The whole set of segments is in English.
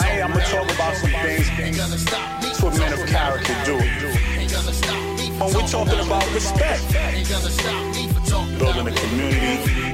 Tonight I'm gonna talk about some things that's what men of character do. We're talking about respect, building a community,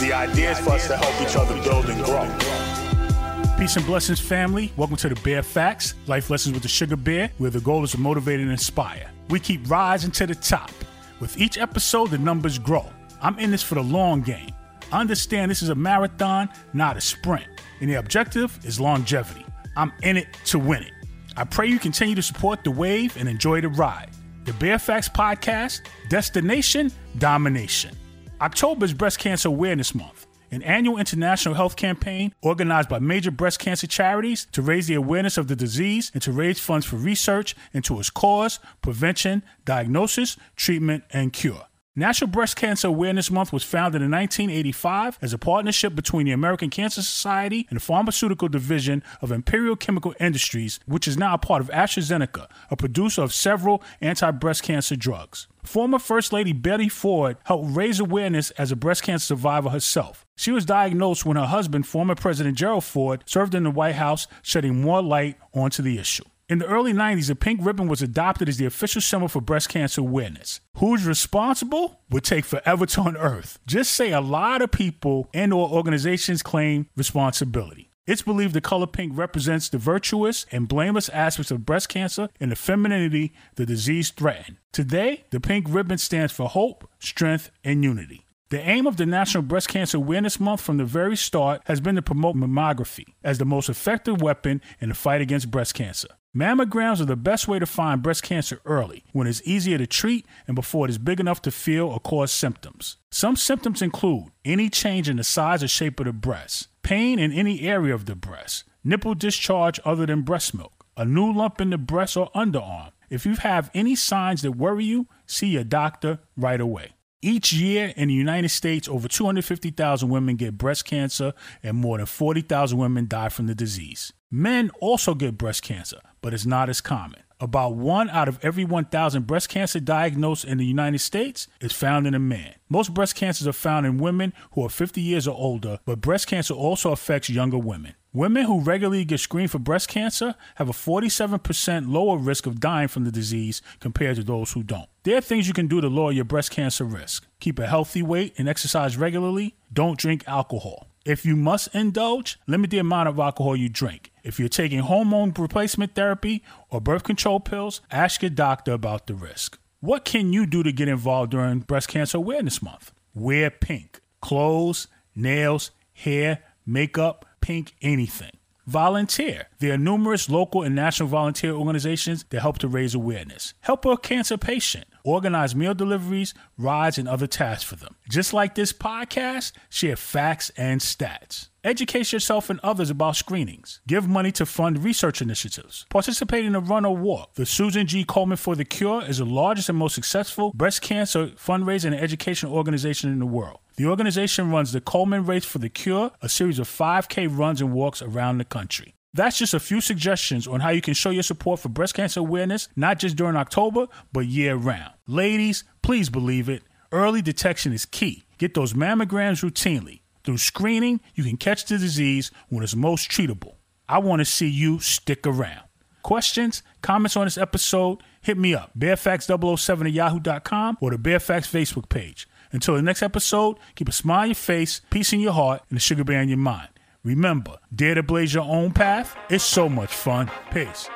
the idea is for us to help each other build and grow. Peace and blessings, family. Welcome to the Bear Facts, Life Lessons with the Sugar Bear, where the goal is to motivate and inspire. We keep rising to the top. With each episode, the numbers grow. I'm in this for the long game. Understand this is a marathon, not a sprint, and the objective is longevity. I'm in it to win it. I pray you continue to support the wave and enjoy the ride. The Bear Facts Podcast, Destination Domination. October is Breast Cancer Awareness Month an annual international health campaign organized by major breast cancer charities to raise the awareness of the disease and to raise funds for research into its cause, prevention, diagnosis, treatment, and cure. National Breast Cancer Awareness Month was founded in 1985 as a partnership between the American Cancer Society and the pharmaceutical division of Imperial Chemical Industries, which is now a part of AstraZeneca, a producer of several anti breast cancer drugs. Former First Lady Betty Ford helped raise awareness as a breast cancer survivor herself. She was diagnosed when her husband, former President Gerald Ford, served in the White House, shedding more light onto the issue. In the early 90s, the pink ribbon was adopted as the official symbol for breast cancer awareness. Who's responsible would take forever to unearth. Just say a lot of people and or organizations claim responsibility. It's believed the color pink represents the virtuous and blameless aspects of breast cancer and the femininity the disease threatened. Today, the pink ribbon stands for hope, strength, and unity. The aim of the National Breast Cancer Awareness Month from the very start has been to promote mammography as the most effective weapon in the fight against breast cancer. Mammograms are the best way to find breast cancer early, when it's easier to treat and before it is big enough to feel or cause symptoms. Some symptoms include any change in the size or shape of the breast, pain in any area of the breast, nipple discharge other than breast milk, a new lump in the breast or underarm. If you have any signs that worry you, see your doctor right away. Each year in the United States, over 250,000 women get breast cancer and more than 40,000 women die from the disease. Men also get breast cancer, but it's not as common. About one out of every 1,000 breast cancer diagnosed in the United States is found in a man. Most breast cancers are found in women who are 50 years or older, but breast cancer also affects younger women. Women who regularly get screened for breast cancer have a 47% lower risk of dying from the disease compared to those who don't. There are things you can do to lower your breast cancer risk. Keep a healthy weight and exercise regularly. Don't drink alcohol. If you must indulge, limit the amount of alcohol you drink. If you're taking hormone replacement therapy or birth control pills, ask your doctor about the risk. What can you do to get involved during Breast Cancer Awareness Month? Wear pink. Clothes, nails, hair, makeup, pink anything. Volunteer. There are numerous local and national volunteer organizations that help to raise awareness. Help a cancer patient. Organize meal deliveries, rides, and other tasks for them. Just like this podcast, share facts and stats. Educate yourself and others about screenings. Give money to fund research initiatives. Participate in a run or walk. The Susan G. Komen for the Cure is the largest and most successful breast cancer fundraising and education organization in the world. The organization runs the Komen Race for the Cure, a series of 5K runs and walks around the country. That's just a few suggestions on how you can show your support for breast cancer awareness, not just during October, but year round. Ladies, please believe it. Early detection is key. Get those mammograms routinely. Through screening, you can catch the disease when it's most treatable. I want to see you stick around. Questions, comments on this episode, hit me up, bearfacts007 at yahoo.com or the Bear Facts Facebook page. Until the next episode, keep a smile on your face, peace in your heart, and a sugar bear in your mind. Remember, dare to blaze your own path. It's so much fun. Peace.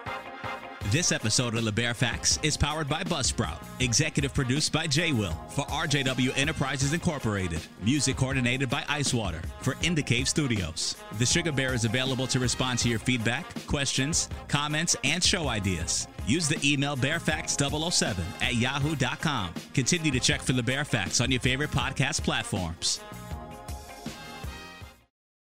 This episode of the Bear Facts is powered by Buzzsprout, executive produced by J Will for RJW Enterprises Incorporated, music coordinated by Icewater for In the Cave Studios. The Sugar Bear is available to respond to your feedback, questions, comments, and show ideas. Use the email bearfacts007 at yahoo.com. Continue to check for the Bear Facts on your favorite podcast platforms.